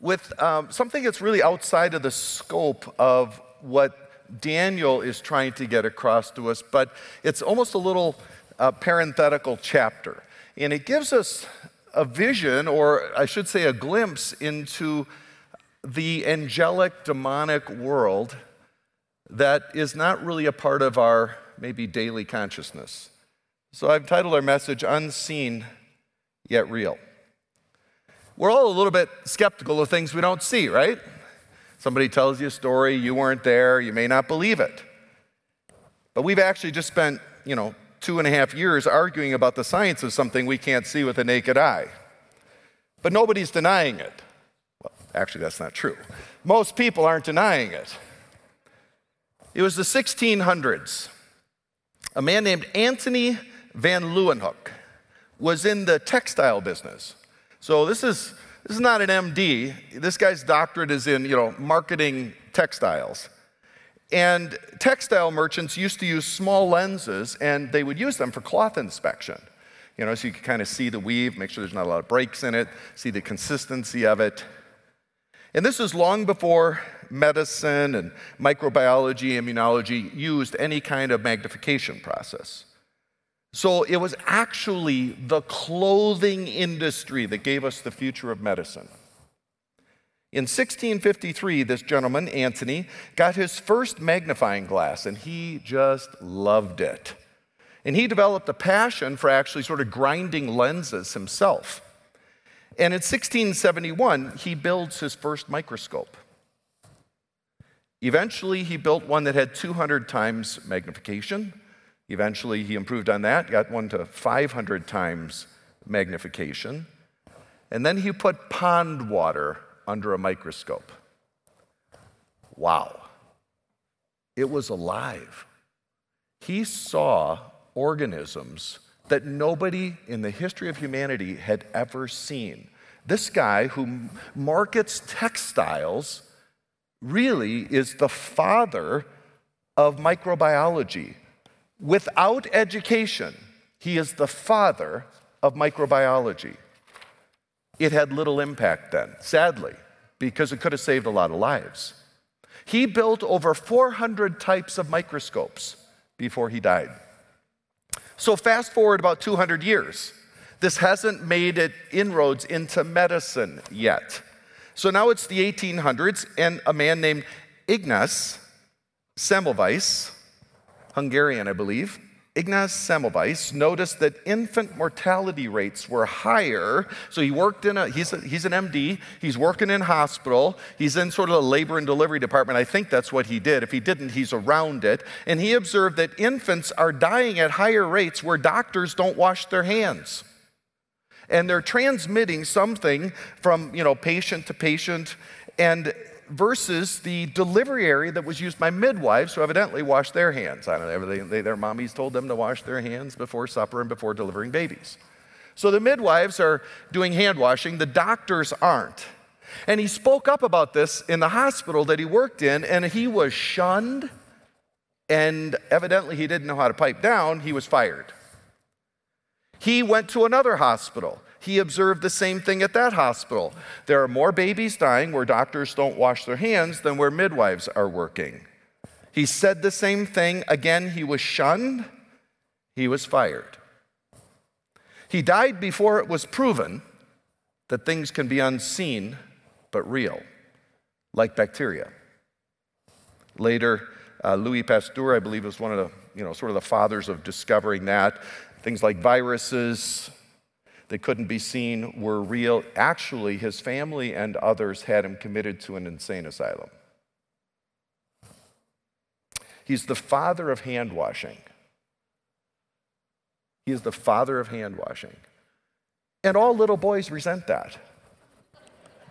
with um, something that's really outside of the scope of what Daniel is trying to get across to us, but it's almost a little uh, parenthetical chapter. And it gives us a vision, or I should say, a glimpse into the angelic demonic world that is not really a part of our maybe daily consciousness. So I've titled our message Unseen Yet Real. We're all a little bit skeptical of things we don't see, right? Somebody tells you a story, you weren't there, you may not believe it. But we've actually just spent, you know, two and a half years arguing about the science of something we can't see with the naked eye. But nobody's denying it. Well, actually, that's not true. Most people aren't denying it. It was the 1600s. A man named Antony van Leeuwenhoek was in the textile business. So this is, this is not an MD. This guy's doctorate is in, you know, marketing textiles. And textile merchants used to use small lenses and they would use them for cloth inspection. You know, so you could kind of see the weave, make sure there's not a lot of breaks in it, see the consistency of it. And this is long before medicine and microbiology, immunology used any kind of magnification process. So it was actually the clothing industry that gave us the future of medicine. In 1653, this gentleman, Antony, got his first magnifying glass and he just loved it. And he developed a passion for actually sort of grinding lenses himself. And in 1671, he builds his first microscope. Eventually, he built one that had 200 times magnification. Eventually, he improved on that, got one to 500 times magnification. And then he put pond water under a microscope. Wow. It was alive. He saw organisms that nobody in the history of humanity had ever seen. This guy who markets textiles really is the father of microbiology. Without education, he is the father of microbiology. It had little impact then, sadly, because it could have saved a lot of lives. He built over 400 types of microscopes before he died. So, fast forward about 200 years. This hasn't made it inroads into medicine yet. So now it's the 1800s, and a man named Ignaz Semmelweis Hungarian, I believe, Ignaz Semmelweis noticed that infant mortality rates were higher. So he worked in a, he's, a, he's an MD, he's working in hospital, he's in sort of the labor and delivery department. I think that's what he did. If he didn't, he's around it. And he observed that infants are dying at higher rates where doctors don't wash their hands. And they're transmitting something from, you know, patient to patient. And versus the delivery area that was used by midwives who evidently washed their hands. I don't know, they, they, their mommies told them to wash their hands before supper and before delivering babies. So the midwives are doing hand washing, the doctors aren't. And he spoke up about this in the hospital that he worked in, and he was shunned, and evidently he didn't know how to pipe down, he was fired. He went to another hospital he observed the same thing at that hospital. There are more babies dying where doctors don't wash their hands than where midwives are working. He said the same thing. Again, he was shunned, he was fired. He died before it was proven that things can be unseen but real, like bacteria. Later, uh, Louis Pasteur, I believe, was one of the, you know, sort of the fathers of discovering that. Things like viruses, that couldn't be seen were real. Actually, his family and others had him committed to an insane asylum. He's the father of hand washing. He is the father of hand washing. And all little boys resent that.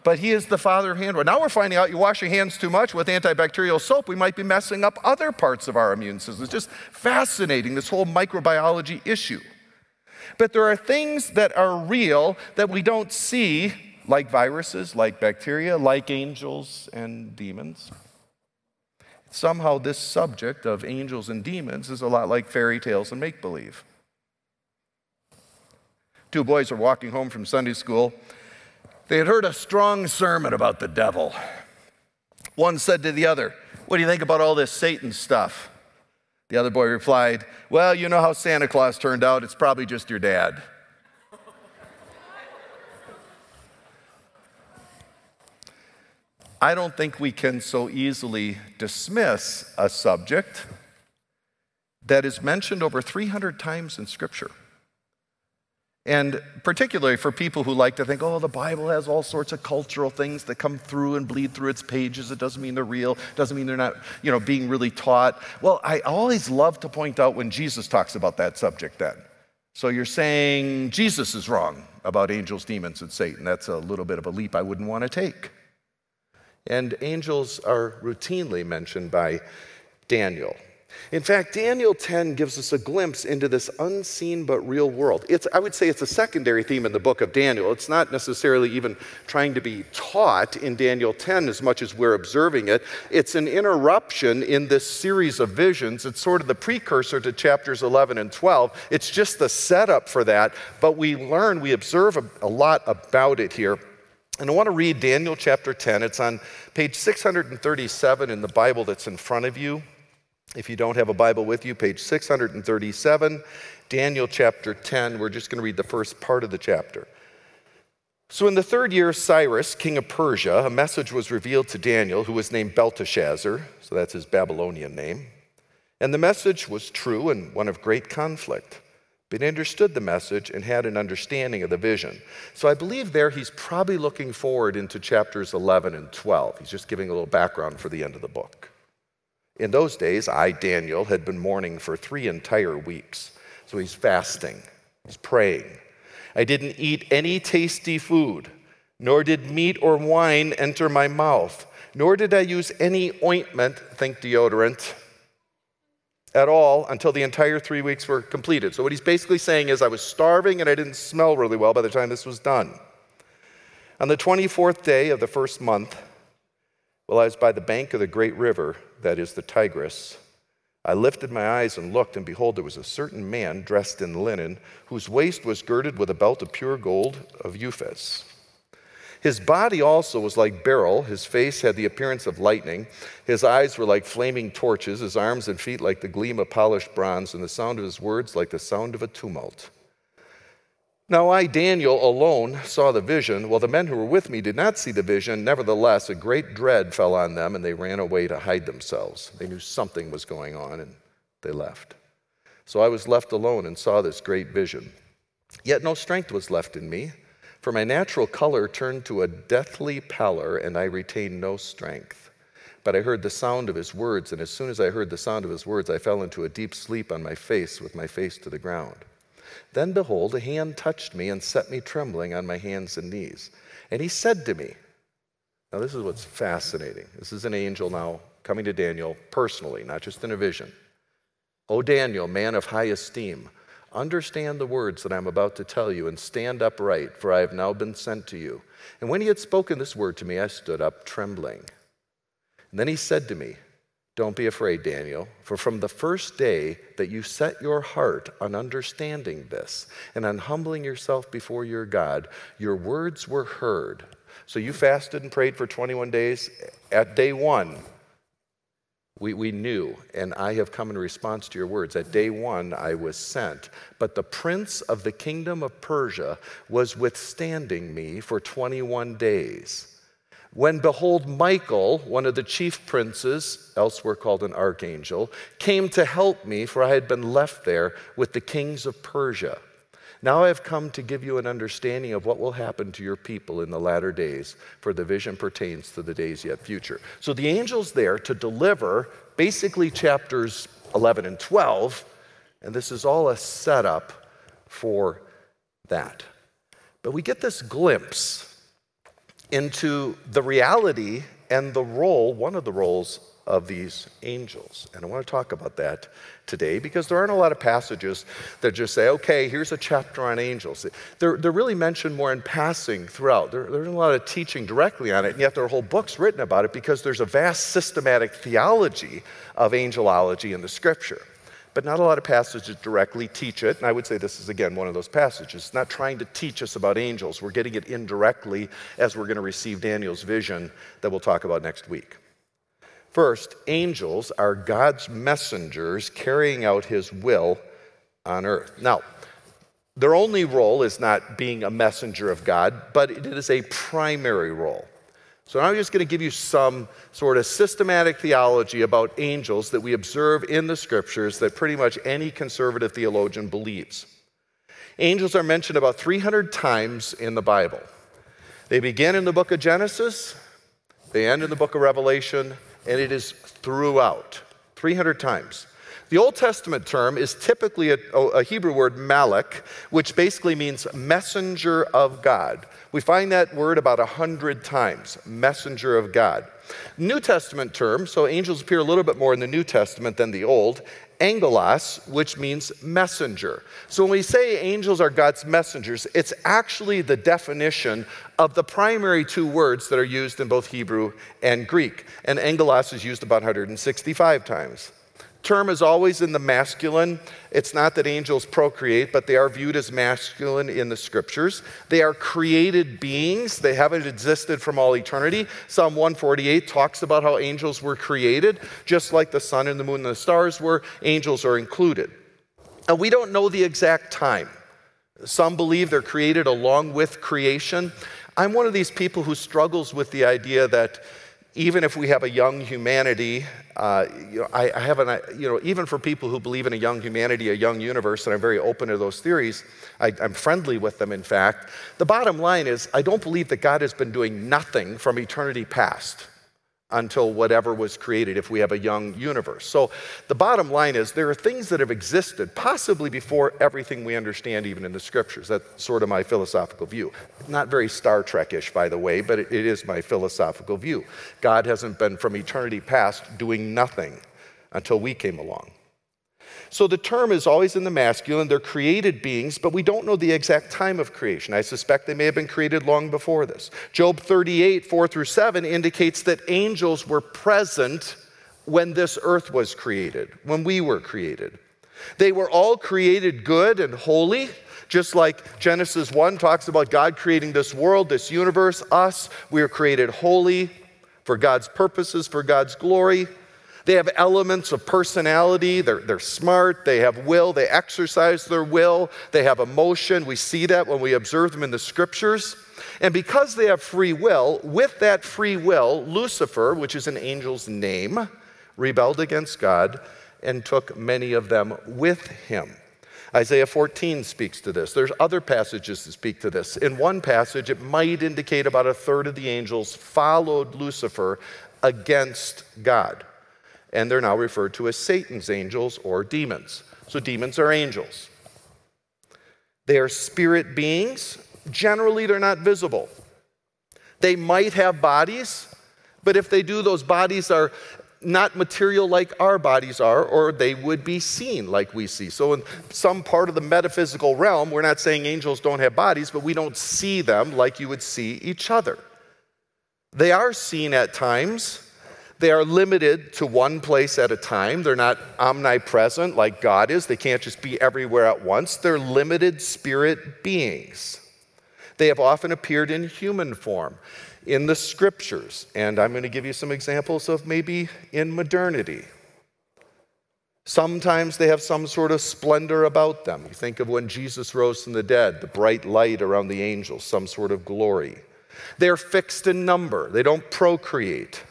but he is the father of hand washing. Now we're finding out you wash your hands too much with antibacterial soap, we might be messing up other parts of our immune system. It's just fascinating, this whole microbiology issue. But there are things that are real that we don't see, like viruses, like bacteria, like angels and demons. Somehow, this subject of angels and demons is a lot like fairy tales and make believe. Two boys were walking home from Sunday school. They had heard a strong sermon about the devil. One said to the other, What do you think about all this Satan stuff? The other boy replied, Well, you know how Santa Claus turned out. It's probably just your dad. I don't think we can so easily dismiss a subject that is mentioned over 300 times in Scripture. And particularly for people who like to think, oh, the Bible has all sorts of cultural things that come through and bleed through its pages. It doesn't mean they're real, it doesn't mean they're not, you know, being really taught. Well, I always love to point out when Jesus talks about that subject then. So you're saying Jesus is wrong about angels, demons, and Satan. That's a little bit of a leap I wouldn't want to take. And angels are routinely mentioned by Daniel. In fact, Daniel 10 gives us a glimpse into this unseen but real world. It's, I would say it's a secondary theme in the book of Daniel. It's not necessarily even trying to be taught in Daniel 10 as much as we're observing it. It's an interruption in this series of visions. It's sort of the precursor to chapters 11 and 12. It's just the setup for that, but we learn, we observe a, a lot about it here. And I want to read Daniel chapter 10. It's on page 637 in the Bible that's in front of you. If you don't have a Bible with you, page 637, Daniel chapter 10. We're just going to read the first part of the chapter. So, in the third year Cyrus, king of Persia, a message was revealed to Daniel, who was named Belteshazzar. So, that's his Babylonian name. And the message was true and one of great conflict. But he understood the message and had an understanding of the vision. So I believe there he's probably looking forward into chapters 11 and 12. He's just giving a little background for the end of the book. In those days, I, Daniel, had been mourning for three entire weeks. So he's fasting, he's praying. I didn't eat any tasty food, nor did meat or wine enter my mouth, nor did I use any ointment, think deodorant, at all until the entire three weeks were completed. So what he's basically saying is, I was starving and I didn't smell really well by the time this was done. On the 24th day of the first month, while I was by the bank of the great river, that is the Tigris, I lifted my eyes and looked, and behold, there was a certain man dressed in linen, whose waist was girded with a belt of pure gold of Uphaz. His body also was like beryl. His face had the appearance of lightning. His eyes were like flaming torches. His arms and feet like the gleam of polished bronze, and the sound of his words like the sound of a tumult. Now I, Daniel, alone saw the vision, while the men who were with me did not see the vision. Nevertheless, a great dread fell on them, and they ran away to hide themselves. They knew something was going on, and they left. So I was left alone and saw this great vision. Yet no strength was left in me, for my natural color turned to a deathly pallor, and I retained no strength. But I heard the sound of his words, and as soon as I heard the sound of his words, I fell into a deep sleep on my face, with my face to the ground. Then behold, a hand touched me and set me trembling on my hands and knees. And he said to me, Now, this is what's fascinating. This is an angel now coming to Daniel personally, not just in a vision. O Daniel, man of high esteem, understand the words that I'm about to tell you and stand upright, for I have now been sent to you. And when he had spoken this word to me, I stood up trembling. And then he said to me, don't be afraid, Daniel, for from the first day that you set your heart on understanding this and on humbling yourself before your God, your words were heard. So you fasted and prayed for 21 days. At day one, we, we knew, and I have come in response to your words. At day one, I was sent. But the prince of the kingdom of Persia was withstanding me for 21 days. When behold, Michael, one of the chief princes, elsewhere called an archangel, came to help me, for I had been left there with the kings of Persia. Now I have come to give you an understanding of what will happen to your people in the latter days, for the vision pertains to the days yet future. So the angel's there to deliver basically chapters 11 and 12, and this is all a setup for that. But we get this glimpse into the reality and the role, one of the roles of these angels. And I want to talk about that today because there aren't a lot of passages that just say, okay, here's a chapter on angels. They're, they're really mentioned more in passing throughout. There, there's a lot of teaching directly on it, and yet there are whole books written about it because there's a vast systematic theology of angelology in the scripture. But not a lot of passages directly teach it, and I would say this is again one of those passages. It's not trying to teach us about angels. We're getting it indirectly as we're going to receive Daniel's vision that we'll talk about next week. First, angels are God's messengers carrying out his will on earth. Now, their only role is not being a messenger of God, but it is a primary role. So I'm just going to give you some sort of systematic theology about angels that we observe in the scriptures that pretty much any conservative theologian believes. Angels are mentioned about 300 times in the Bible. They begin in the book of Genesis, they end in the book of Revelation, and it is throughout 300 times. The Old Testament term is typically a, a, Hebrew word malak, which basically means messenger of God. We find that word about a hundred times, messenger of God. New Testament term, so angels appear a little bit more in the New Testament than the Old, angelos, which means messenger. So when we say angels are God's messengers, it's actually the definition of the primary two words that are used in both Hebrew and Greek. And angelos is used about 165 times term is always in the masculine. It's not that angels procreate, but they are viewed as masculine in the scriptures. They are created beings, they haven't existed from all eternity. Psalm 148 talks about how angels were created, just like the sun and the moon and the stars were, angels are included. And we don't know the exact time. Some believe they're created along with creation. I'm one of these people who struggles with the idea that even if we have a young humanity, uh, you know, I, I have an, you know, even for people who believe in a young humanity, a young universe, and I'm very open to those theories, I, I'm friendly with them, in fact. The bottom line is, I don't believe that God has been doing nothing from eternity past until whatever was created if we have a young universe. So the bottom line is there are things that have existed possibly before everything we understand even in the scriptures. That's sort of my philosophical view. Not very Star Trek-ish by the way, but it is my philosophical view. God hasn't been from eternity past doing nothing until we came along. So the term is always in the masculine. They're created beings, but we don't know the exact time of creation. I suspect they may have been created long before this. Job 38, 4 through 7 indicates that angels were present when this earth was created, when we were created. They were all created good and holy, just like Genesis 1 talks about God creating this world, this universe, us. We are created holy for God's purposes, for God's glory. They have elements of personality. They're, they're smart. They have will. They exercise their will. They have emotion. We see that when we observe them in the scriptures. And because they have free will, with that free will, Lucifer, which is an angel's name, rebelled against God and took many of them with him. Isaiah 14 speaks to this. There's other passages that speak to this. In one passage, it might indicate about a third of the angels followed Lucifer against God and they're now referred to as Satan's angels or demons. So, demons are angels. They are spirit beings. Generally, they're not visible. They might have bodies, but if they do, those bodies are not material like our bodies are, or they would be seen like we see. So, in some part of the metaphysical realm, we're not saying angels don't have bodies, but we don't see them like you would see each other. They are seen at times they are limited to one place at a time. They're not omnipresent like God is. They can't just be everywhere at once. They're limited spirit beings. They have often appeared in human form in the scriptures. And I'm going to give you some examples of maybe in modernity. Sometimes they have some sort of splendor about them. You think of when Jesus rose from the dead, the bright light around the angels, some sort of glory. They're fixed in number, they don't procreate.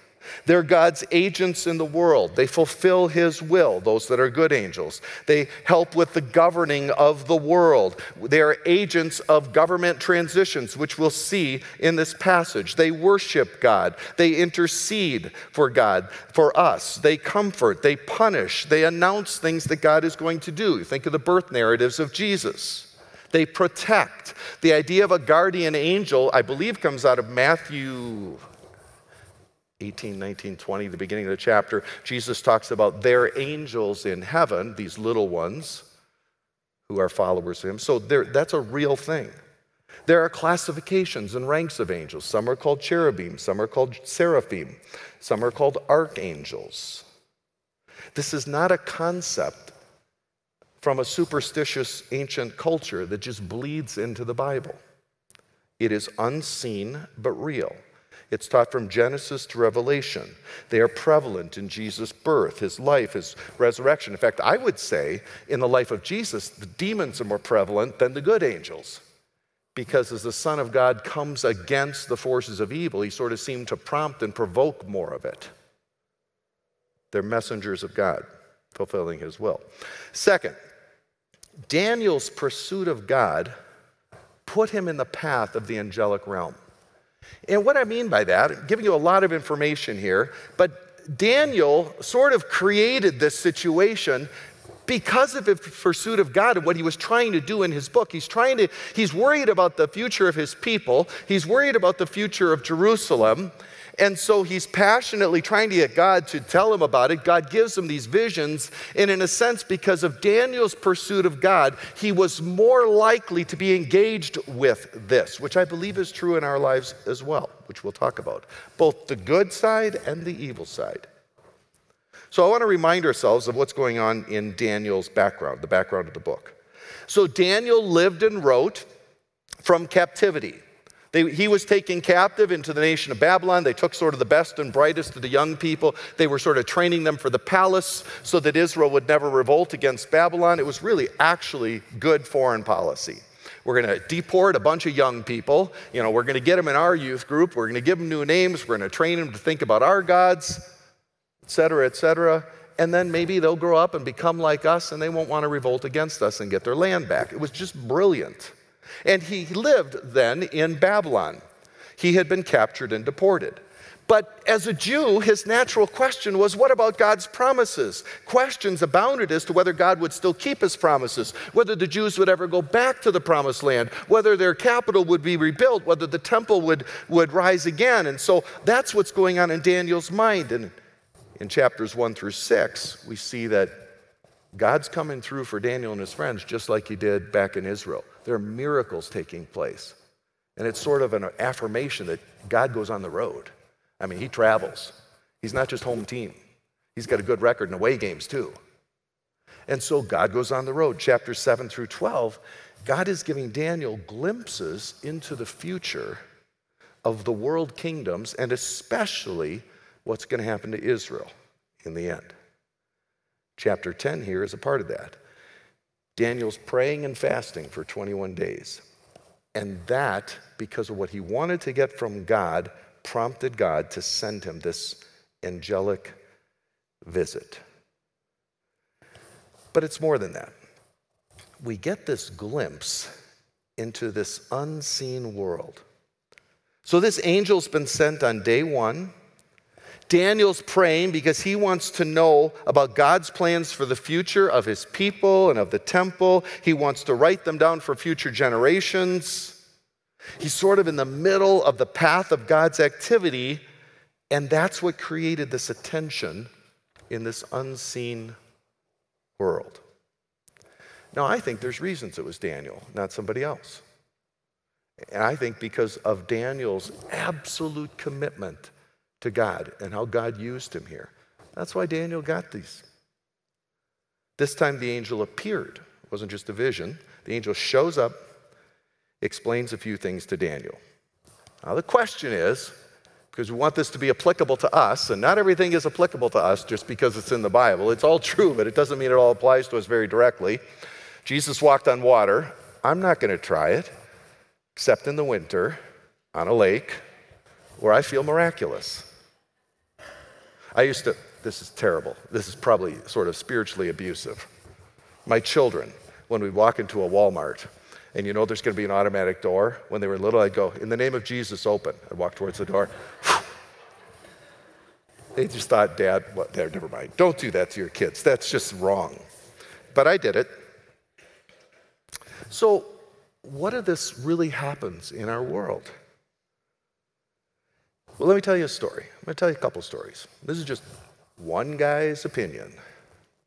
They're God's agents in the world. They fulfill His will, those that are good angels. They help with the governing of the world. They are agents of government transitions, which we'll see in this passage. They worship God. They intercede for God, for us. They comfort. They punish. They announce things that God is going to do. Think of the birth narratives of Jesus. They protect. The idea of a guardian angel, I believe, comes out of Matthew 18, 19, 20, the beginning of the chapter. Jesus talks about their angels in heaven, these little ones who are followers of him. So that's a real thing. There are classifications and ranks of angels. Some are called cherubim, some are called seraphim, some are called archangels. This is not a concept from a superstitious ancient culture that just bleeds into the Bible. It is unseen but real. It's taught from Genesis to Revelation. They are prevalent in Jesus' birth, his life, his resurrection. In fact, I would say in the life of Jesus, the demons are more prevalent than the good angels because as the Son of God comes against the forces of evil, he sort of seemed to prompt and provoke more of it. They're messengers of God, fulfilling his will. Second, Daniel's pursuit of God put him in the path of the angelic realm. And what I mean by that, I'm giving you a lot of information here, but Daniel sort of created this situation because of his pursuit of God and what he was trying to do in his book. He's trying to, he's worried about the future of his people, he's worried about the future of Jerusalem. And so he's passionately trying to get God to tell him about it. God gives him these visions. And in a sense, because of Daniel's pursuit of God, he was more likely to be engaged with this, which I believe is true in our lives as well, which we'll talk about both the good side and the evil side. So I want to remind ourselves of what's going on in Daniel's background, the background of the book. So Daniel lived and wrote from captivity. They, he was taken captive into the nation of Babylon. They took sort of the best and brightest of the young people. They were sort of training them for the palace so that Israel would never revolt against Babylon. It was really actually good foreign policy. We're going to deport a bunch of young people. You know, we're going to get them in our youth group. We're going to give them new names. We're going to train them to think about our gods et cetera, et cetera. And then maybe they'll grow up and become like us and they won't want to revolt against us and get their land back. It was just brilliant. And he lived then in Babylon. He had been captured and deported. But as a Jew, his natural question was what about God's promises? Questions abounded as to whether God would still keep his promises, whether the Jews would ever go back to the promised land, whether their capital would be rebuilt, whether the temple would, would rise again. And so that's what's going on in Daniel's mind. And in chapters 1 through 6, we see that God's coming through for Daniel and his friends just like he did back in Israel. There are miracles taking place. And it's sort of an affirmation that God goes on the road. I mean, he travels. He's not just home team, he's got a good record in away games, too. And so God goes on the road. Chapter 7 through 12, God is giving Daniel glimpses into the future of the world kingdoms and especially what's going to happen to Israel in the end. Chapter 10 here is a part of that. Daniel's praying and fasting for 21 days. And that, because of what he wanted to get from God, prompted God to send him this angelic visit. But it's more than that. We get this glimpse into this unseen world. So, this angel's been sent on day one. Daniel's praying because he wants to know about God's plans for the future of his people and of the temple. He wants to write them down for future generations. He's sort of in the middle of the path of God's activity, and that's what created this attention in this unseen world. Now, I think there's reasons it was Daniel, not somebody else. And I think because of Daniel's absolute commitment to God and how God used him here. That's why Daniel got these. This time the angel appeared. It wasn't just a vision. The angel shows up, explains a few things to Daniel. Now the question is, because we want this to be applicable to us, and not everything is applicable to us just because it's in the Bible. It's all true, but it doesn't mean it all applies to us very directly. Jesus walked on water. I'm not going to try it, except in the winter on a lake where I feel miraculous. I used to, this is terrible. This is probably sort of spiritually abusive. My children, when we walk into a Walmart, and you know there's going to be an automatic door, when they were little, I'd go, In the name of Jesus, open. I'd walk towards the door. they just thought, Dad, what, Dad, never mind. Don't do that to your kids. That's just wrong. But I did it. So what if this really happens in our world? Well, let me tell you a story. I'm going to tell you a couple stories. This is just one guy's opinion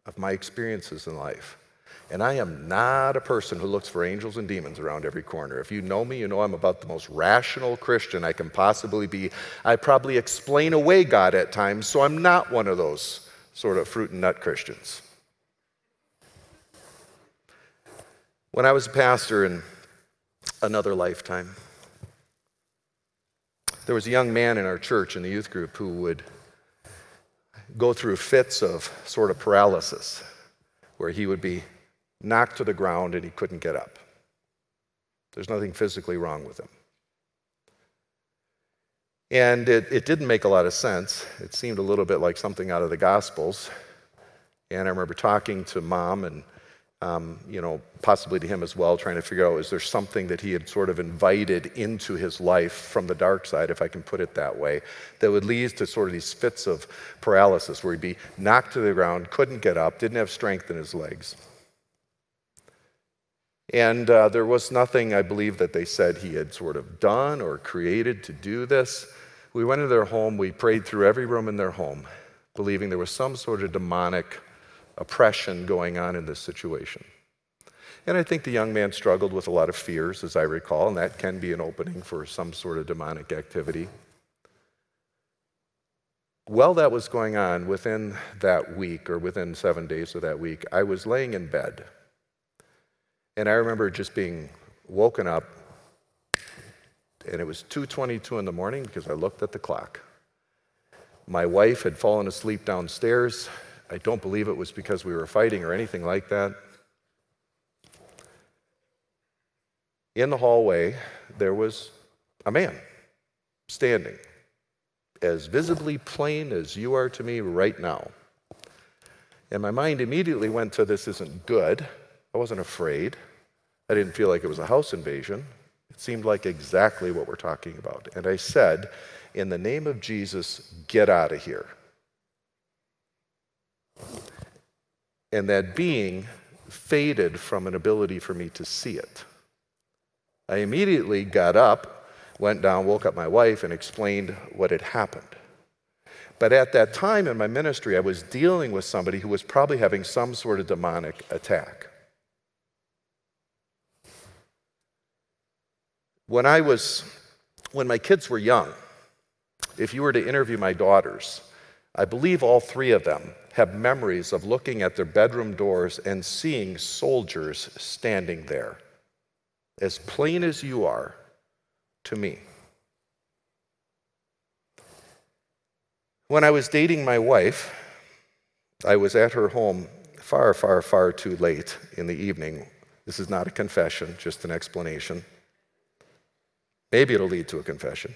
of my experiences in life. And I am not a person who looks for angels and demons around every corner. If you know me, you know I'm about the most rational Christian I can possibly be. I probably explain away God at times, so I'm not one of those sort of fruit and nut Christians. When I was a pastor in another lifetime, there was a young man in our church in the youth group who would go through fits of sort of paralysis, where he would be knocked to the ground and he couldn't get up. There's nothing physically wrong with him. And it, it didn't make a lot of sense. It seemed a little bit like something out of the Gospels. And I remember talking to mom and um, you know, possibly to him as well, trying to figure out is there something that he had sort of invited into his life from the dark side, if I can put it that way, that would lead to sort of these fits of paralysis where he'd be knocked to the ground, couldn't get up, didn't have strength in his legs. And uh, there was nothing, I believe, that they said he had sort of done or created to do this. We went into their home, we prayed through every room in their home, believing there was some sort of demonic oppression going on in this situation. And I think the young man struggled with a lot of fears, as I recall, and that can be an opening for some sort of demonic activity. While that was going on, within that week or within seven days of that week, I was laying in bed. And I remember just being woken up, and it was 2:22 in the morning because I looked at the clock. My wife had fallen asleep downstairs. I don't believe it was because we were fighting or anything like that. In the hallway, there was a man standing, as visibly plain as you are to me right now. And my mind immediately went to this isn't good. I wasn't afraid. I didn't feel like it was a house invasion. It seemed like exactly what we're talking about. And I said, In the name of Jesus, get out of here. And that being faded from an ability for me to see it. I immediately got up, went down, woke up my wife, and explained what had happened. But at that time in my ministry, I was dealing with somebody who was probably having some sort of demonic attack. When I was, when my kids were young, if you were to interview my daughters, I believe all three of them have memories of looking at their bedroom doors and seeing soldiers standing there, as plain as you are to me. When I was dating my wife, I was at her home far, far, far too late in the evening. This is not a confession, just an explanation. Maybe it'll lead to a confession.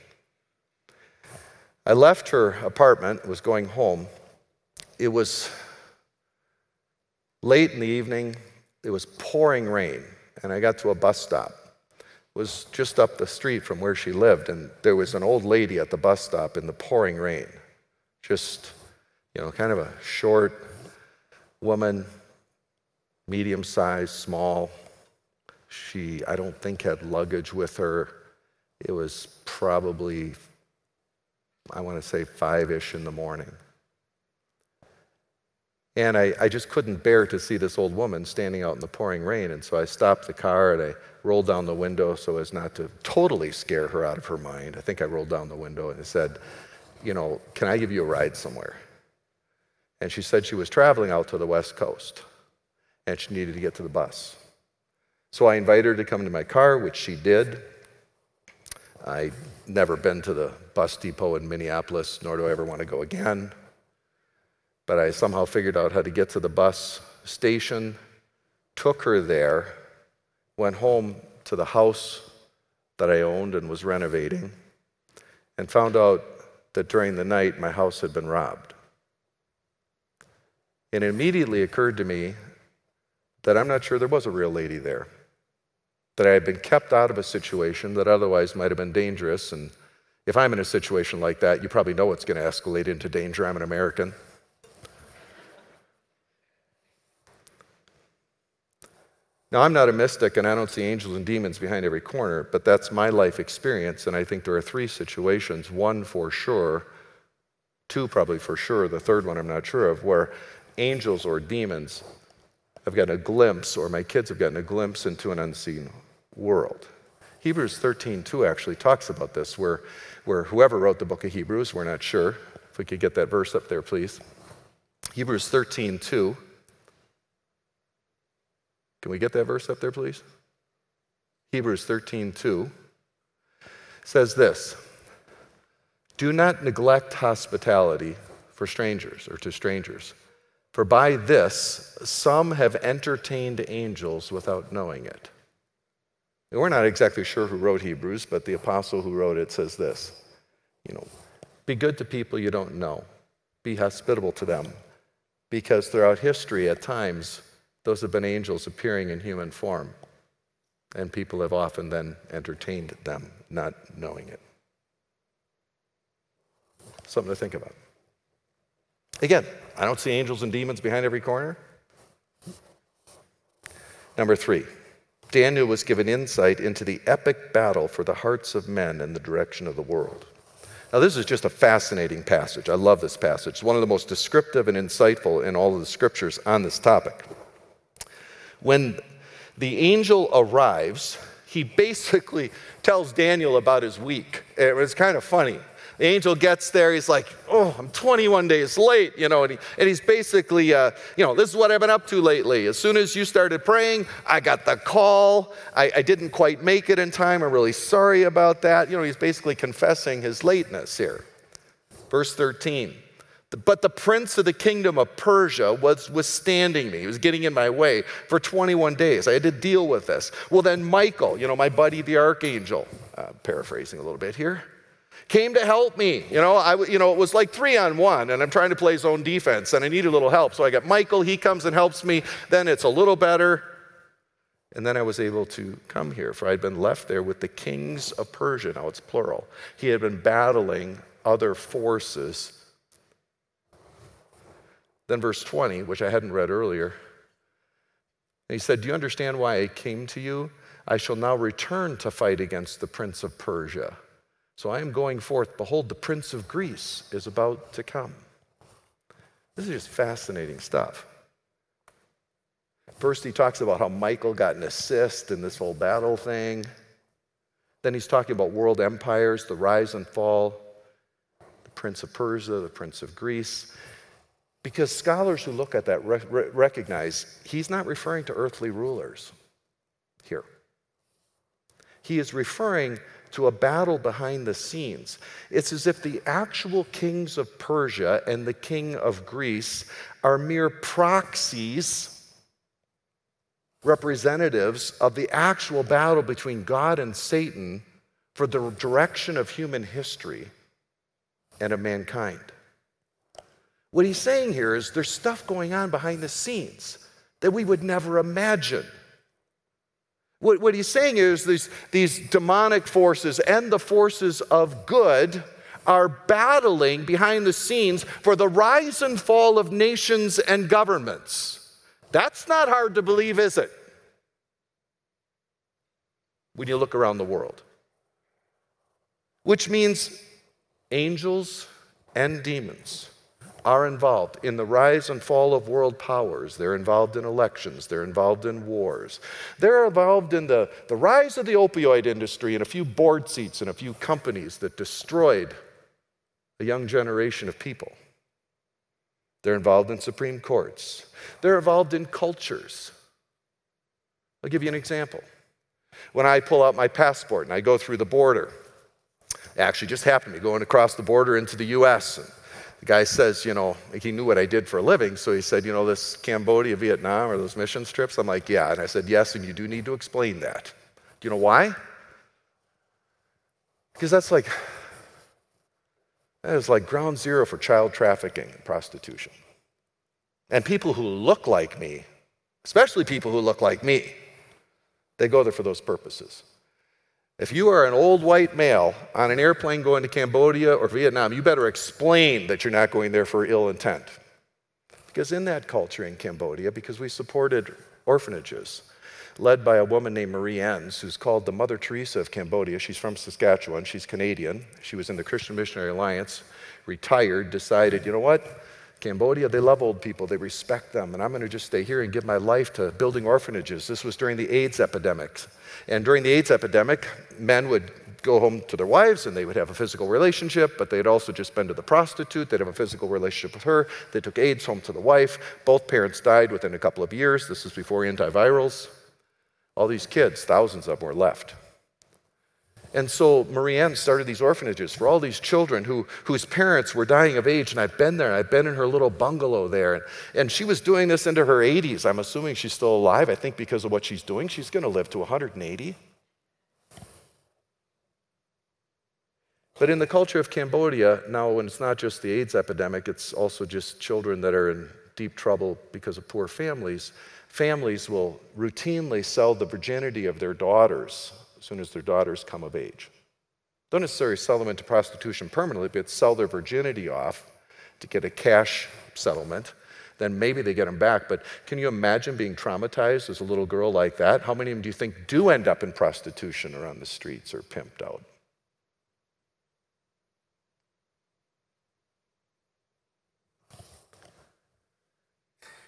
I left her apartment, was going home, it was late in the evening, it was pouring rain, and I got to a bus stop. It was just up the street from where she lived, and there was an old lady at the bus stop in the pouring rain. Just, you know, kind of a short woman, medium sized, small. She, I don't think, had luggage with her. It was probably, I want to say, five ish in the morning. And I, I just couldn't bear to see this old woman standing out in the pouring rain. And so I stopped the car and I rolled down the window so as not to totally scare her out of her mind. I think I rolled down the window and I said, You know, can I give you a ride somewhere? And she said she was traveling out to the West Coast and she needed to get to the bus. So I invited her to come to my car, which she did. I'd never been to the bus depot in Minneapolis, nor do I ever want to go again but I somehow figured out how to get to the bus station, took her there, went home to the house that I owned and was renovating, and found out that during the night my house had been robbed. And it immediately occurred to me that I'm not sure there was a real lady there, that I had been kept out of a situation that otherwise might have been dangerous. And if I'm in a situation like that, you probably know it's going to escalate into danger. I'm an American. Now, I'm not a mystic and I don't see angels and demons behind every corner, but that's my life experience. And I think there are three situations one for sure, two probably for sure, the third one I'm not sure of, where angels or demons have gotten a glimpse, or my kids have gotten a glimpse into an unseen world. Hebrews 13:2 actually talks about this, where, where whoever wrote the book of Hebrews, we're not sure. If we could get that verse up there, please. Hebrews 13:2 can we get that verse up there, please? Hebrews 13, 2 says this Do not neglect hospitality for strangers or to strangers, for by this some have entertained angels without knowing it. And we're not exactly sure who wrote Hebrews, but the apostle who wrote it says this You know, be good to people you don't know, be hospitable to them, because throughout history, at times, those have been angels appearing in human form. And people have often then entertained them, not knowing it. Something to think about. Again, I don't see angels and demons behind every corner. Number three, Daniel was given insight into the epic battle for the hearts of men and the direction of the world. Now, this is just a fascinating passage. I love this passage. It's one of the most descriptive and insightful in all of the scriptures on this topic. When the angel arrives, he basically tells Daniel about his week. It was kind of funny. The angel gets there, he's like, Oh, I'm 21 days late, you know, and, he, and he's basically, uh, you know, this is what I've been up to lately. As soon as you started praying, I got the call. I, I didn't quite make it in time. I'm really sorry about that. You know, he's basically confessing his lateness here. Verse 13 but the prince of the kingdom of Persia was withstanding me. He was getting in my way for 21 days. I had to deal with this. Well, then Michael, you know, my buddy the archangel, uh, paraphrasing a little bit here, came to help me. You know, I, you know, it was like three on one, and I'm trying to play zone defense, and I need a little help. So I got Michael, he comes and helps me. Then it's a little better. And then I was able to come here, for I'd been left there with the kings of Persia. Now it's plural. He had been battling other forces then, verse 20, which I hadn't read earlier, he said, Do you understand why I came to you? I shall now return to fight against the prince of Persia. So I am going forth. Behold, the prince of Greece is about to come. This is just fascinating stuff. First, he talks about how Michael got an assist in this whole battle thing. Then he's talking about world empires, the rise and fall, the prince of Persia, the prince of Greece. Because scholars who look at that re- recognize he's not referring to earthly rulers here. He is referring to a battle behind the scenes. It's as if the actual kings of Persia and the king of Greece are mere proxies, representatives of the actual battle between God and Satan for the direction of human history and of mankind. What he's saying here is there's stuff going on behind the scenes that we would never imagine. What, what he's saying is these, these demonic forces and the forces of good are battling behind the scenes for the rise and fall of nations and governments. That's not hard to believe, is it? When you look around the world. Which means angels and demons are involved in the rise and fall of world powers. They're involved in elections. They're involved in wars. They're involved in the, the rise of the opioid industry and a few board seats and a few companies that destroyed a young generation of people. They're involved in Supreme Courts. They're involved in cultures. I'll give you an example. When I pull out my passport and I go through the border, actually just happened to me going across the border into the US. And the guy says, you know, he knew what I did for a living, so he said, you know, this Cambodia, Vietnam, or those mission trips? I'm like, yeah. And I said, yes, and you do need to explain that. Do you know why? Because that's like, that is like ground zero for child trafficking and prostitution. And people who look like me, especially people who look like me, they go there for those purposes. If you are an old white male on an airplane going to Cambodia or Vietnam, you better explain that you're not going there for ill intent. Because in that culture in Cambodia, because we supported orphanages, led by a woman named Marie Ens, who's called the Mother Teresa of Cambodia. She's from Saskatchewan, she's Canadian. She was in the Christian Missionary Alliance, retired, decided, you know what? Cambodia, they love old people, they respect them, and I'm going to just stay here and give my life to building orphanages. This was during the AIDS epidemic. And during the AIDS epidemic, men would go home to their wives and they would have a physical relationship, but they'd also just been to the prostitute. They'd have a physical relationship with her. They took AIDS home to the wife. Both parents died within a couple of years. This is before antivirals. All these kids, thousands of them were left. And so Marie Ens started these orphanages for all these children who, whose parents were dying of AIDS. And I've been there, and I've been in her little bungalow there. And, and she was doing this into her 80s. I'm assuming she's still alive. I think because of what she's doing, she's going to live to 180. But in the culture of Cambodia, now when it's not just the AIDS epidemic, it's also just children that are in deep trouble because of poor families. Families will routinely sell the virginity of their daughters as soon as their daughters come of age. Don't necessarily sell them into prostitution permanently, but sell their virginity off to get a cash settlement. Then maybe they get them back. But can you imagine being traumatized as a little girl like that? How many of them do you think do end up in prostitution or on the streets or pimped out?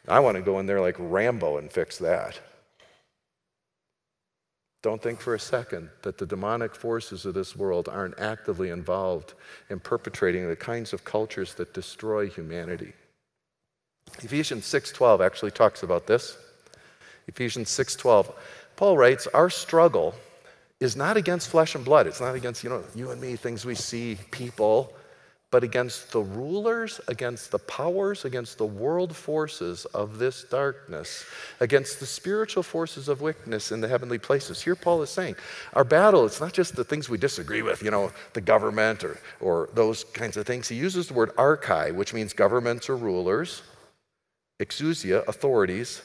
I want to go in there like Rambo and fix that. Don't think for a second that the demonic forces of this world aren't actively involved in perpetrating the kinds of cultures that destroy humanity. Ephesians 6:12 actually talks about this. Ephesians 6:12. Paul writes, "Our struggle is not against flesh and blood. It's not against, you know, you and me, things we see, people but against the rulers, against the powers, against the world forces of this darkness, against the spiritual forces of wickedness in the heavenly places. Here, Paul is saying, our battle, it's not just the things we disagree with, you know, the government or, or those kinds of things. He uses the word archai, which means governments or rulers, exousia, authorities,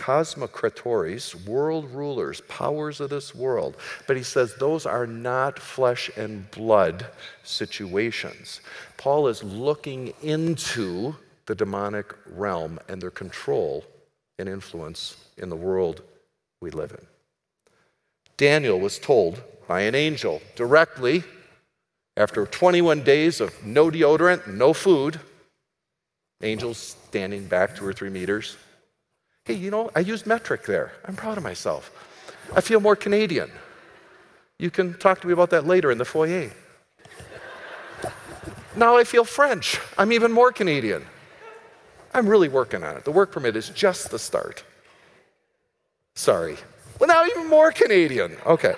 cosmocratores, world rulers, powers of this world. But he says those are not flesh and blood situations. Paul is looking into the demonic realm and their control and influence in the world we live in. Daniel was told by an angel directly after 21 days of no deodorant, no food, angels standing back two or three meters Hey, you know, I used metric there. I'm proud of myself. I feel more Canadian. You can talk to me about that later in the foyer. Now I feel French. I'm even more Canadian. I'm really working on it. The work permit is just the start. Sorry. Well, now even more Canadian. Okay.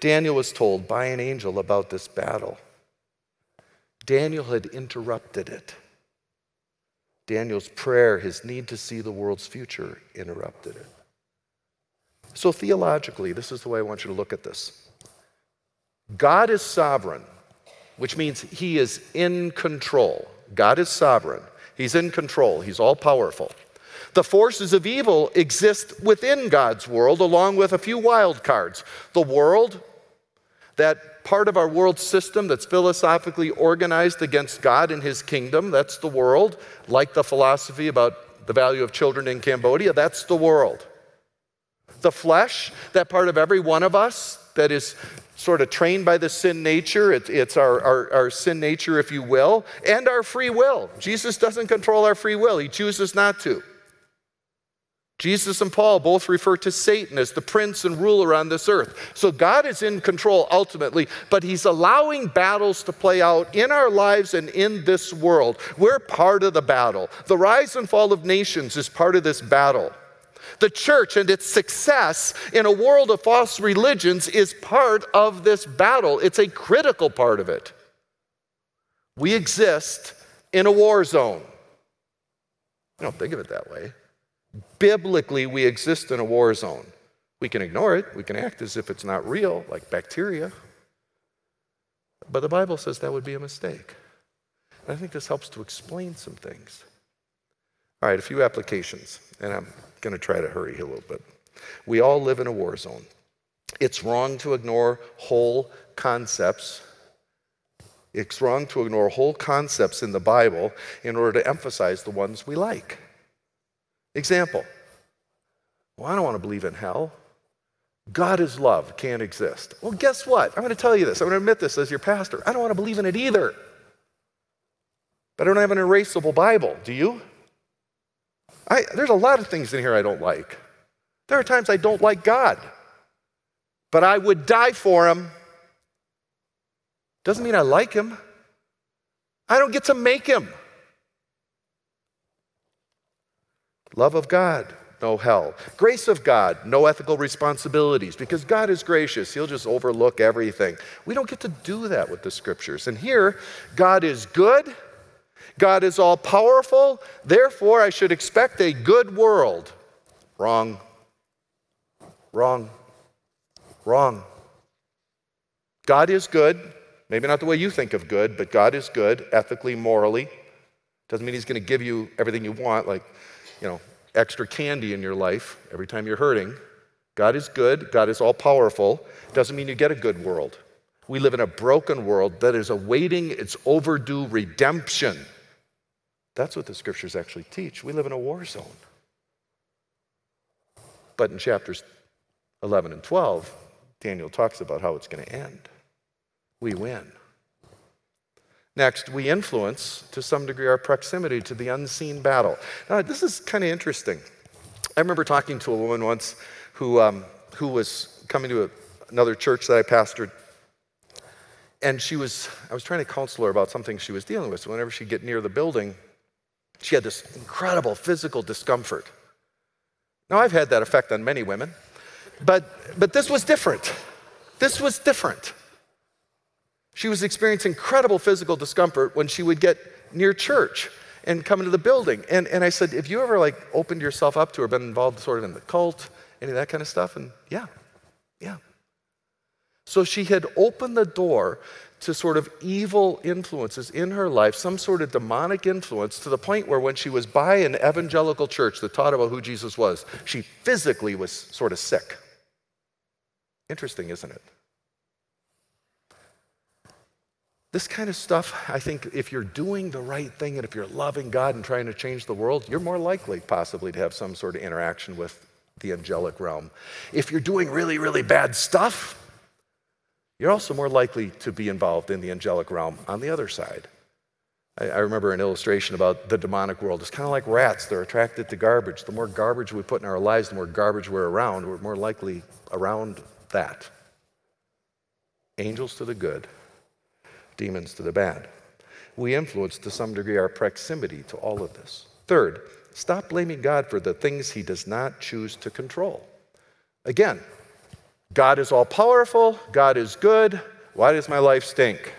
Daniel was told by an angel about this battle. Daniel had interrupted it. Daniel's prayer, his need to see the world's future, interrupted it. So, theologically, this is the way I want you to look at this God is sovereign, which means he is in control. God is sovereign, he's in control, he's all powerful. The forces of evil exist within God's world, along with a few wild cards. The world, that part of our world system that's philosophically organized against God and his kingdom, that's the world. Like the philosophy about the value of children in Cambodia, that's the world. The flesh, that part of every one of us that is sort of trained by the sin nature. It, it's our, our, our, sin nature, if you will, and our free will. Jesus doesn't control our free will, He chooses not to. Jesus and Paul both refer to Satan as the prince and ruler on this earth. So God is in control ultimately, but He's allowing battles to play out in our lives and in this world. We're part of the battle. The rise and fall of nations is part of this battle. The church and its success in a world of false religions is part of this battle. It's a critical part of it. We exist in a war zone. I don't think of it that way. Biblically, we exist in a war zone. We can ignore it, we can act as if it's not real, like bacteria. But the Bible says that would be a mistake. And I think this helps to explain some things. All right, a few applications, and I'm going to try to hurry a little bit. We all live in a war zone. It's wrong to ignore whole concepts. It's wrong to ignore whole concepts in the Bible in order to emphasize the ones we like. Example. Well, I don't want to believe in hell. God is love, can't exist. Well, guess what? I'm going to tell you this. I'm going to admit this as your pastor. I don't want to believe in it either. But I don't have an erasable Bible. Do you? I, there's a lot of things in here I don't like. There are times I don't like God, but I would die for him. Doesn't mean I like him. I don't get to make him. Love of God, no hell. Grace of God, no ethical responsibilities because God is gracious. He'll just overlook everything. We don't get to do that with the scriptures. And here, God is good, God is all powerful, therefore, I should expect a good world. Wrong. Wrong. Wrong. God is good. Maybe not the way you think of good, but God is good ethically, morally. Doesn't mean He's going to give you everything you want, like, you know, extra candy in your life every time you're hurting. God is good. God is all powerful. Doesn't mean you get a good world. We live in a broken world that is awaiting its overdue redemption. That's what the scriptures actually teach. We live in a war zone. But in chapters 11 and 12, Daniel talks about how it's going to end. We win. Next, we influence to some degree our proximity to the unseen battle. Now, this is kind of interesting. I remember talking to a woman once who, um, who was coming to a, another church that I pastored. And she was, I was trying to counsel her about something she was dealing with. So whenever she'd get near the building, she had this incredible physical discomfort. Now, I've had that effect on many women, but, but this was different. This was different. She was experiencing incredible physical discomfort when she would get near church and come into the building. And, and I said, Have you ever like opened yourself up to or been involved sort of in the cult, any of that kind of stuff? And yeah, yeah. So she had opened the door to sort of evil influences in her life, some sort of demonic influence, to the point where when she was by an evangelical church that taught about who Jesus was, she physically was sort of sick. Interesting, isn't it? This kind of stuff, I think, if you're doing the right thing and if you're loving God and trying to change the world, you're more likely possibly to have some sort of interaction with the angelic realm. If you're doing really, really bad stuff, you're also more likely to be involved in the angelic realm on the other side. I, I remember an illustration about the demonic world. It's kind of like rats, they're attracted to garbage. The more garbage we put in our lives, the more garbage we're around, we're more likely around that. Angels to the good, demons to the bad. We influence to some degree our proximity to all of this. Third, stop blaming God for the things he does not choose to control. Again, God is all powerful, God is good. Why does my life stink?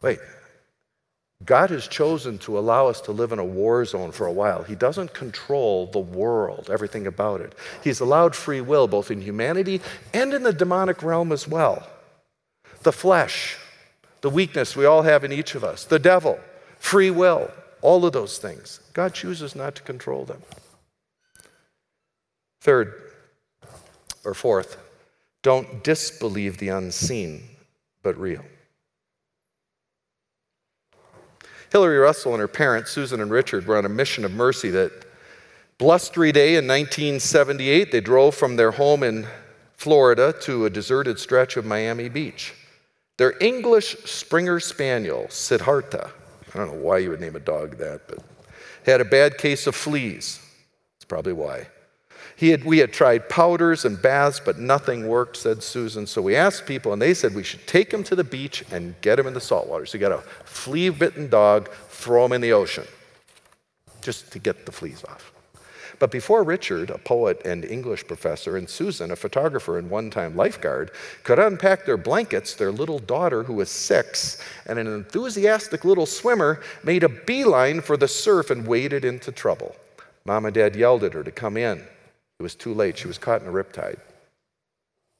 Wait, God has chosen to allow us to live in a war zone for a while. He doesn't control the world, everything about it. He's allowed free will both in humanity and in the demonic realm as well the flesh, the weakness we all have in each of us, the devil, free will, all of those things. God chooses not to control them. Third, or fourth, don't disbelieve the unseen, but real. Hillary Russell and her parents, Susan and Richard, were on a mission of mercy that blustery day in 1978, they drove from their home in Florida to a deserted stretch of Miami Beach. Their English Springer Spaniel, Siddhartha, I don't know why you would name a dog that, but had a bad case of fleas. That's probably why. He had, we had tried powders and baths, but nothing worked, said Susan. So we asked people, and they said we should take him to the beach and get him in the salt water. So you got a flea bitten dog, throw him in the ocean just to get the fleas off. But before Richard, a poet and English professor, and Susan, a photographer and one time lifeguard, could unpack their blankets, their little daughter, who was six, and an enthusiastic little swimmer, made a beeline for the surf and waded into trouble. Mom and dad yelled at her to come in. It was too late. She was caught in a riptide.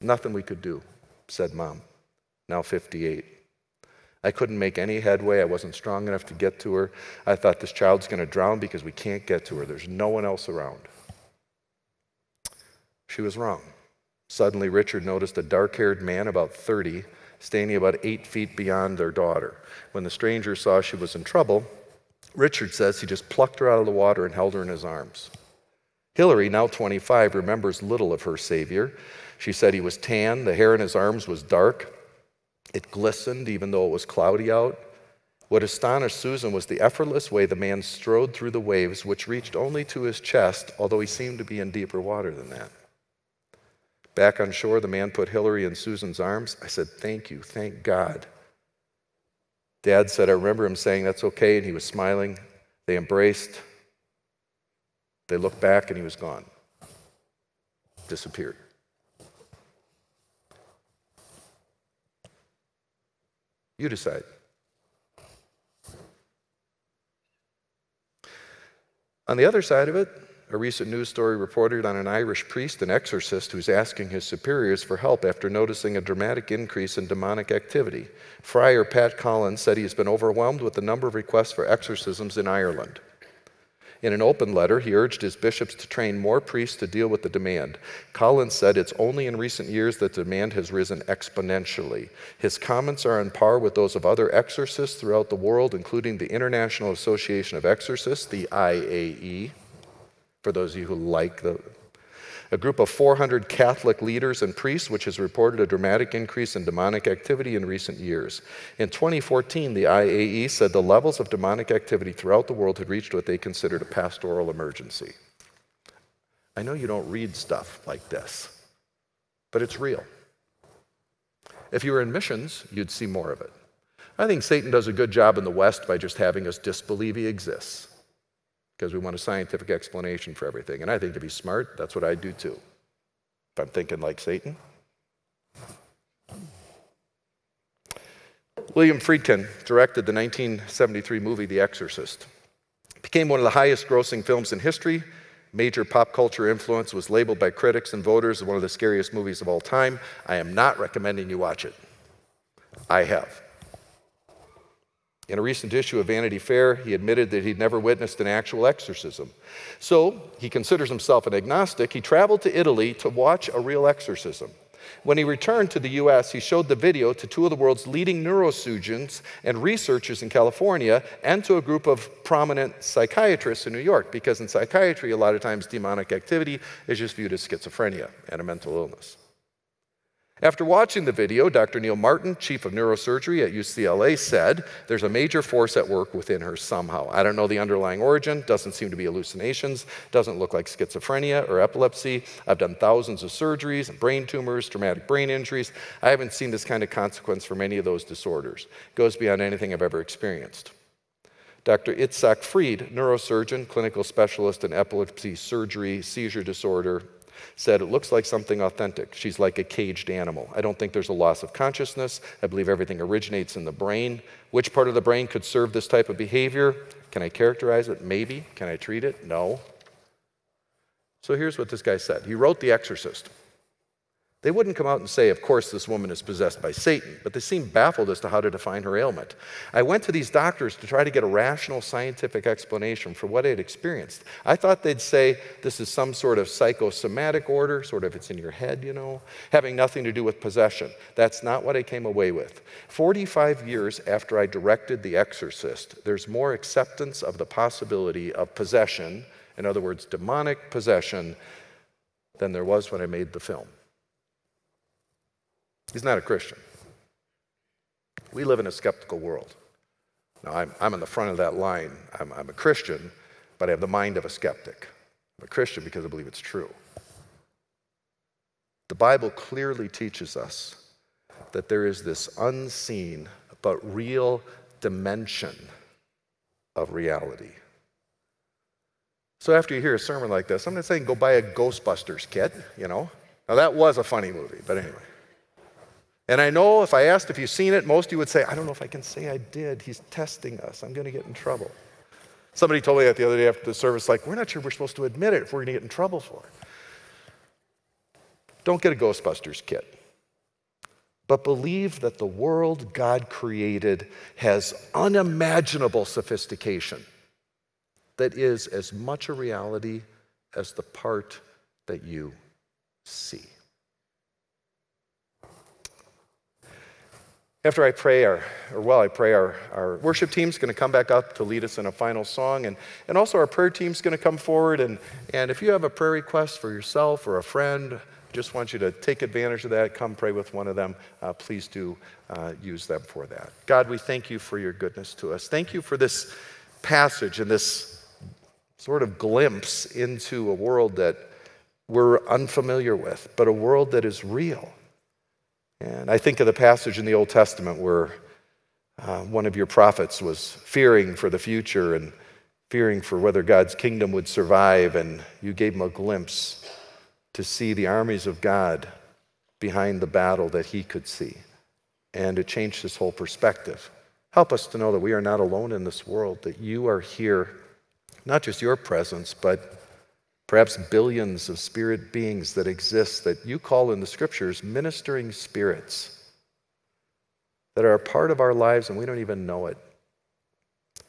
Nothing we could do, said mom, now 58. I couldn't make any headway. I wasn't strong enough to get to her. I thought this child's going to drown because we can't get to her. There's no one else around. She was wrong. Suddenly, Richard noticed a dark haired man about 30 standing about eight feet beyond their daughter. When the stranger saw she was in trouble, Richard says he just plucked her out of the water and held her in his arms. Hillary, now 25, remembers little of her Savior. She said he was tan, the hair in his arms was dark, it glistened even though it was cloudy out. What astonished Susan was the effortless way the man strode through the waves, which reached only to his chest, although he seemed to be in deeper water than that. Back on shore, the man put Hillary in Susan's arms. I said, Thank you, thank God. Dad said, I remember him saying, That's okay, and he was smiling. They embraced. They looked back, and he was gone. Disappeared. You decide. On the other side of it, a recent news story reported on an Irish priest, and exorcist, who's asking his superiors for help after noticing a dramatic increase in demonic activity. Friar Pat Collins said he has been overwhelmed with the number of requests for exorcisms in Ireland. In an open letter, he urged his bishops to train more priests to deal with the demand. Collins said it's only in recent years that demand has risen exponentially. His comments are on par with those of other exorcists throughout the world, including the International Association of Exorcists, the IAE, for those of you who like the a group of 400 Catholic leaders and priests, which has reported a dramatic increase in demonic activity in recent years. In 2014, the IAE said the levels of demonic activity throughout the world had reached what they considered a pastoral emergency. I know you don't read stuff like this, but it's real. If you were in missions, you'd see more of it. I think Satan does a good job in the West by just having us disbelieve he exists because we want a scientific explanation for everything. And I think to be smart, that's what I do too. If I'm thinking like Satan. William Friedkin directed the 1973 movie The Exorcist. It became one of the highest grossing films in history. Major pop culture influence was labeled by critics and voters as one of the scariest movies of all time. I am not recommending you watch it. I have. In a recent issue of Vanity Fair, he admitted that he'd never witnessed an actual exorcism. So he considers himself an agnostic. He traveled to Italy to watch a real exorcism. When he returned to the US, he showed the video to two of the world's leading neurosurgeons and researchers in California and to a group of prominent psychiatrists in New York, because in psychiatry, a lot of times demonic activity is just viewed as schizophrenia and a mental illness. After watching the video, Dr. Neil Martin, chief of neurosurgery at UCLA, said there's a major force at work within her somehow. I don't know the underlying origin, doesn't seem to be hallucinations, doesn't look like schizophrenia or epilepsy. I've done thousands of surgeries, and brain tumors, traumatic brain injuries. I haven't seen this kind of consequence from any of those disorders. It goes beyond anything I've ever experienced. Dr. Itzhak Fried, neurosurgeon, clinical specialist in epilepsy surgery, seizure disorder, said, It looks like something authentic. She's like a caged animal. I don't think there's a loss of consciousness. I believe everything originates in the brain. Which part of the brain could serve this type of behavior? Can I characterize it? Maybe. Can I treat it? No. So here's what this guy said He wrote The Exorcist. They wouldn't come out and say, Of course, this woman is possessed by Satan, but they seemed baffled as to how to define her ailment. I went to these doctors to try to get a rational scientific explanation for what I had experienced. I thought they'd say this is some sort of psychosomatic order, sort of it's in your head, you know, having nothing to do with possession. That's not what I came away with. 45 years after I directed The Exorcist, there's more acceptance of the possibility of possession, in other words, demonic possession, than there was when I made the film. He's not a Christian. We live in a skeptical world. Now, I'm, I'm in the front of that line. I'm, I'm a Christian, but I have the mind of a skeptic. I'm a Christian because I believe it's true. The Bible clearly teaches us that there is this unseen but real dimension of reality. So after you hear a sermon like this, I'm not saying go buy a Ghostbusters kit, you know. Now that was a funny movie, but anyway. And I know if I asked if you've seen it, most of you would say, I don't know if I can say I did. He's testing us. I'm going to get in trouble. Somebody told me that the other day after the service, like, we're not sure we're supposed to admit it if we're going to get in trouble for it. Don't get a Ghostbusters kit. But believe that the world God created has unimaginable sophistication that is as much a reality as the part that you see. After I pray, our, or while I pray, our, our worship team's going to come back up to lead us in a final song. And, and also, our prayer team's going to come forward. And, and if you have a prayer request for yourself or a friend, just want you to take advantage of that. Come pray with one of them. Uh, please do uh, use them for that. God, we thank you for your goodness to us. Thank you for this passage and this sort of glimpse into a world that we're unfamiliar with, but a world that is real. And I think of the passage in the Old Testament where uh, one of your prophets was fearing for the future and fearing for whether God's kingdom would survive, and you gave him a glimpse to see the armies of God behind the battle that he could see. And it changed his whole perspective. Help us to know that we are not alone in this world, that you are here, not just your presence, but perhaps billions of spirit beings that exist that you call in the scriptures ministering spirits that are a part of our lives and we don't even know it.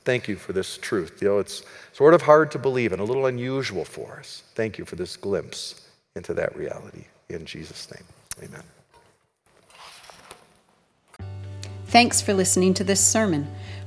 Thank you for this truth. You know, it's sort of hard to believe and a little unusual for us. Thank you for this glimpse into that reality. In Jesus' name, amen. Thanks for listening to this sermon.